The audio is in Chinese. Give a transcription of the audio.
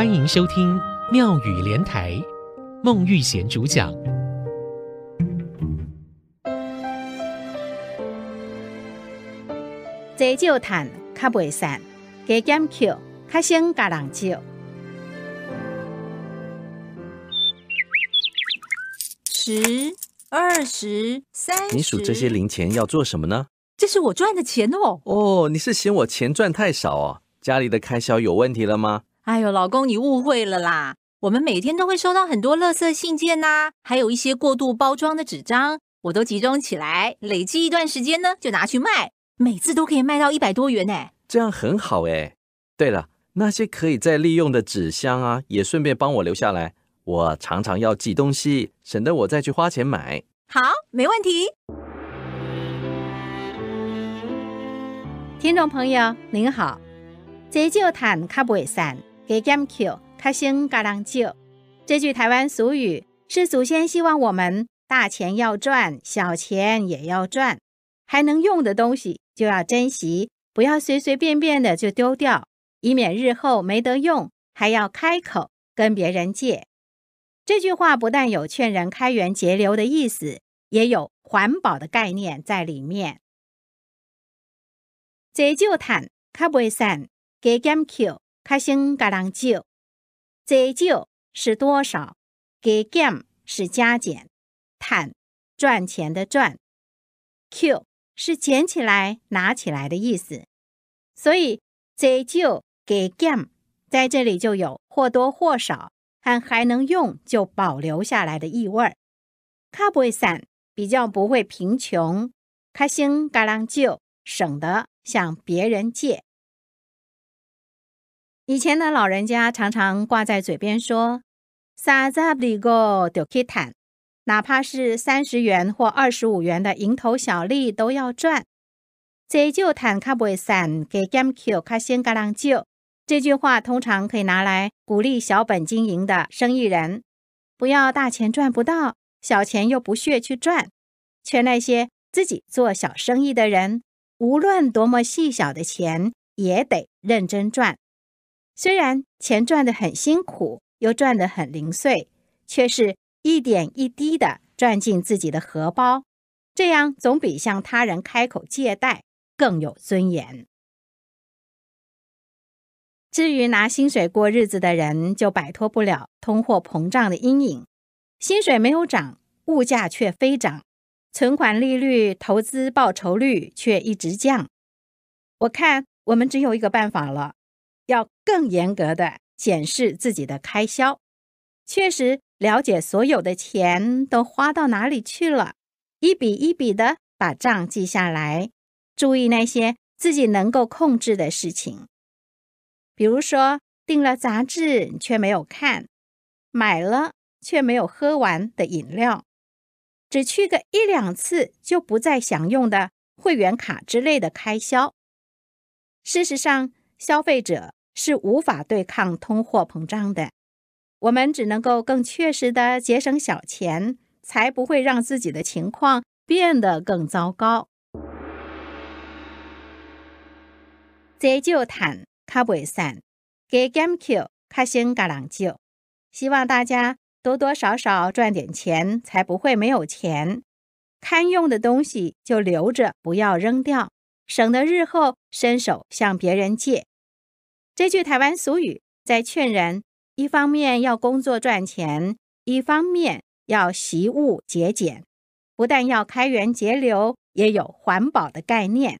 欢迎收听妙语连台，孟玉贤主讲。济少趁较袂散，加减扣较先甲人借。十、二十、三十。你数这些零钱要做什么呢？这是我赚的钱哦。哦，你是嫌我钱赚太少哦？家里的开销有问题了吗？哎呦，老公，你误会了啦！我们每天都会收到很多垃圾信件呐、啊，还有一些过度包装的纸张，我都集中起来，累积一段时间呢，就拿去卖，每次都可以卖到一百多元呢。这样很好哎。对了，那些可以再利用的纸箱啊，也顺便帮我留下来。我常常要寄东西，省得我再去花钱买。好，没问题。听众朋友您好，济少趁较袂散，加减扣较先甲人借。这句台湾俗语是祖先希望我们大钱要赚，小钱也要赚，还能用的东西就要珍惜，不要随随便便的就丢掉，以免日后没得用，还要开口跟别人借。这句话不但有劝人开源节流的意思，也有环保的概念在里面。济少趁较袂散，加减扣较先甲人借。济少是多少？加减是加减。趁赚钱的赚。，q 是捡起来、拿起来的意思。所以济少加减在这里就有或多或少和还能用就保留下来的意味。他不会散比较不会贫穷，开心甲人借，省得。向别人借。以前的老人家常常挂在嘴边说：“三十二个就去赚，哪怕是三十元或二十五元的蝇头小利都要赚。”济少趁较袂散，加减扣较先甲人借。这句话通常可以拿来鼓励小本经营的生意人，不要大钱赚不到，小钱又不屑去赚，劝那些自己做小生意的人。无论多么细小的钱，也得认真赚。虽然钱赚得很辛苦，又赚得很零碎，却是一点一滴的赚进自己的荷包，这样总比向他人开口借贷更有尊严。至于拿薪水过日子的人，就摆脱不了通货膨胀的阴影。薪水没有涨，物价却飞涨。存款利率、投资报酬率却一直降。我看我们只有一个办法了，要更严格的检视自己的开销，确实了解所有的钱都花到哪里去了，一笔一笔的把账记下来，注意那些自己能够控制的事情。比如说订了杂志却没有看，买了却没有喝完的饮料。只去个一两次就不再享用的会员卡之类的开销。事实上，消费者是无法对抗通货膨胀的。我们只能够更确实的节省小钱，才不会让自己的情况变得更糟糕。济少趁较袂散，加减扣卡先甲人就。希望大家。多多少少赚点钱，才不会没有钱。堪用的东西就留着，不要扔掉，省得日后伸手向别人借。这句台湾俗语在劝人：一方面要工作赚钱，一方面要习物节俭。不但要开源节流，也有环保的概念。